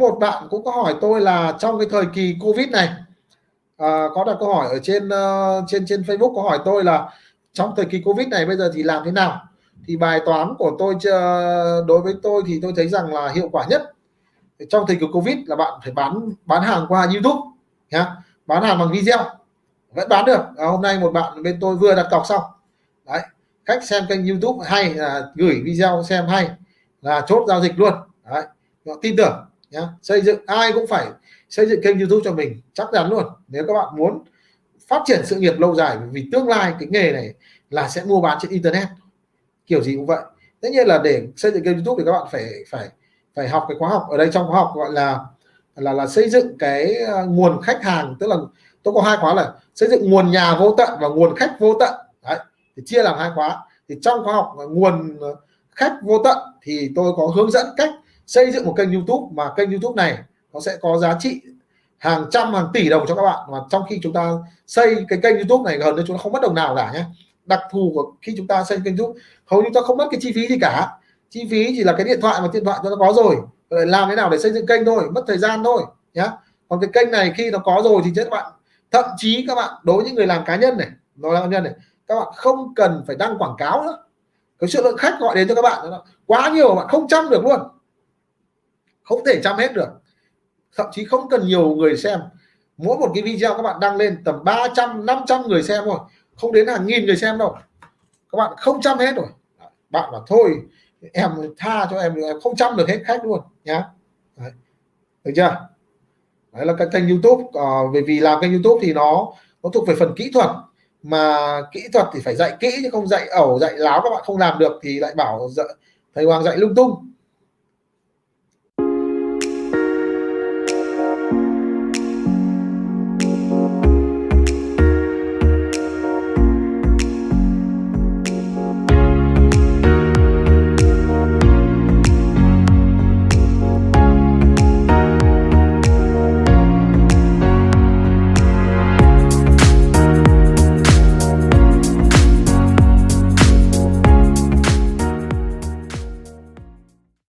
có một bạn cũng có hỏi tôi là trong cái thời kỳ covid này à, có đặt câu hỏi ở trên uh, trên trên facebook có hỏi tôi là trong thời kỳ covid này bây giờ thì làm thế nào? Thì bài toán của tôi đối với tôi thì tôi thấy rằng là hiệu quả nhất trong thời kỳ covid là bạn phải bán bán hàng qua youtube nhá. Bán hàng bằng video vẫn bán được. À, hôm nay một bạn bên tôi vừa đặt cọc xong. Đấy khách xem kênh youtube hay là gửi video xem hay là chốt giao dịch luôn. Đấy họ tin tưởng nhá. Xây dựng, ai cũng phải xây dựng kênh youtube cho mình, chắc chắn luôn. Nếu các bạn muốn phát triển sự nghiệp lâu dài, vì tương lai cái nghề này là sẽ mua bán trên internet. Kiểu gì cũng vậy. Tất nhiên là để xây dựng kênh youtube thì các bạn phải phải phải học cái khóa học. Ở đây trong khóa học gọi là là là xây dựng cái ờ, nguồn khách hàng. Tức là tôi có hai khóa là xây dựng nguồn nhà vô tận và nguồn khách vô tận. Đấy, thì chia làm hai khóa. Thì trong khóa học nguồn khách vô tận thì tôi có hướng dẫn cách xây dựng một kênh YouTube mà kênh YouTube này nó sẽ có giá trị hàng trăm, hàng tỷ đồng cho các bạn. Mà trong khi chúng ta xây cái kênh YouTube này, gần như chúng ta không mất đồng nào cả nhé. Đặc thù của khi chúng ta xây kênh YouTube, hầu như ta không mất cái chi phí gì cả. Chi phí chỉ là cái điện thoại mà điện thoại cho nó có rồi. Làm thế nào để xây dựng kênh thôi, mất thời gian thôi nhé. còn cái kênh này khi nó có rồi thì các bạn, thậm chí các bạn đối với những người làm cá nhân này, nói làm cá nhân này, các bạn không cần phải đăng quảng cáo nữa. Cái số lượng khách gọi đến cho các bạn quá nhiều bạn không chăm được luôn không thể chăm hết được. Thậm chí không cần nhiều người xem. Mỗi một cái video các bạn đăng lên tầm 300 500 người xem thôi. Không đến hàng nghìn người xem đâu. Các bạn không chăm hết rồi. Bạn bảo thôi em tha cho em em không chăm được hết khách luôn nhá. Đấy. được chưa? Đấy là cái kênh YouTube. À, bởi vì làm kênh YouTube thì nó nó thuộc về phần kỹ thuật. Mà kỹ thuật thì phải dạy kỹ chứ không dạy ẩu dạy láo các bạn không làm được thì lại bảo thầy Hoàng dạy lung tung.